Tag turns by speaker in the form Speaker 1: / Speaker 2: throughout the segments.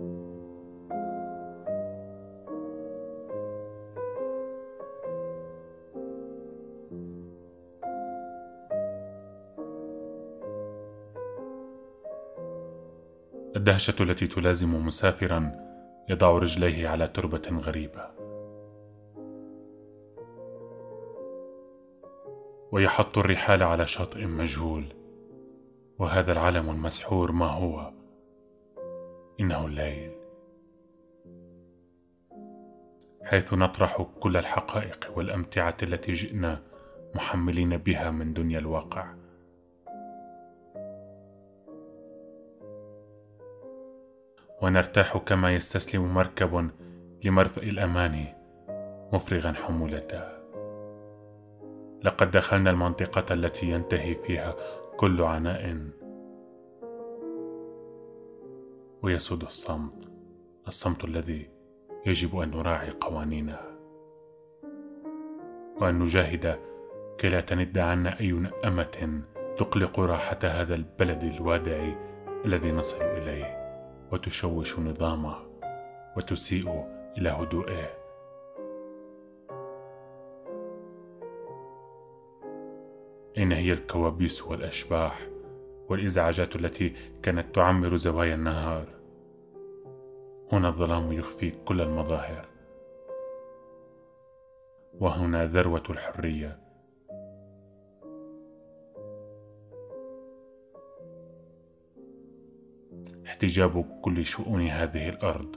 Speaker 1: الدهشة التي تلازم مسافرا يضع رجليه على تربة غريبة. ويحط الرحال على شاطئ مجهول وهذا العلم المسحور ما هو؟ إنه الليل. حيث نطرح كل الحقائق والأمتعة التي جئنا محملين بها من دنيا الواقع. ونرتاح كما يستسلم مركب لمرفأ الأمان مفرغا حمولته. لقد دخلنا المنطقة التي ينتهي فيها كل عناء. ويسود الصمت الصمت الذي يجب أن نراعي قوانينه وأن نجاهد كي لا تند عنا أي نأمة تقلق راحة هذا البلد الوادع الذي نصل إليه وتشوش نظامه وتسيء إلى هدوئه. اين هي الكوابيس والأشباح والإزعاجات التي كانت تعمر زوايا النهار. هنا الظلام يخفي كل المظاهر. وهنا ذروة الحرية. احتجاب كل شؤون هذه الأرض.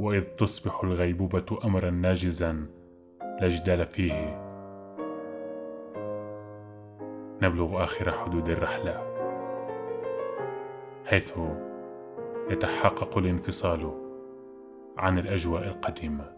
Speaker 1: وإذ تصبح الغيبوبة امرا ناجزا لا جدال فيه. نبلغ آخر حدود الرحلة حيث يتحقق الانفصال عن الأجواء القديمة.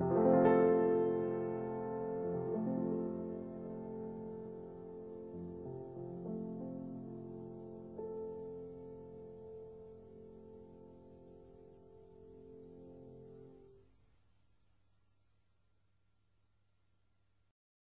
Speaker 1: Mm-hmm.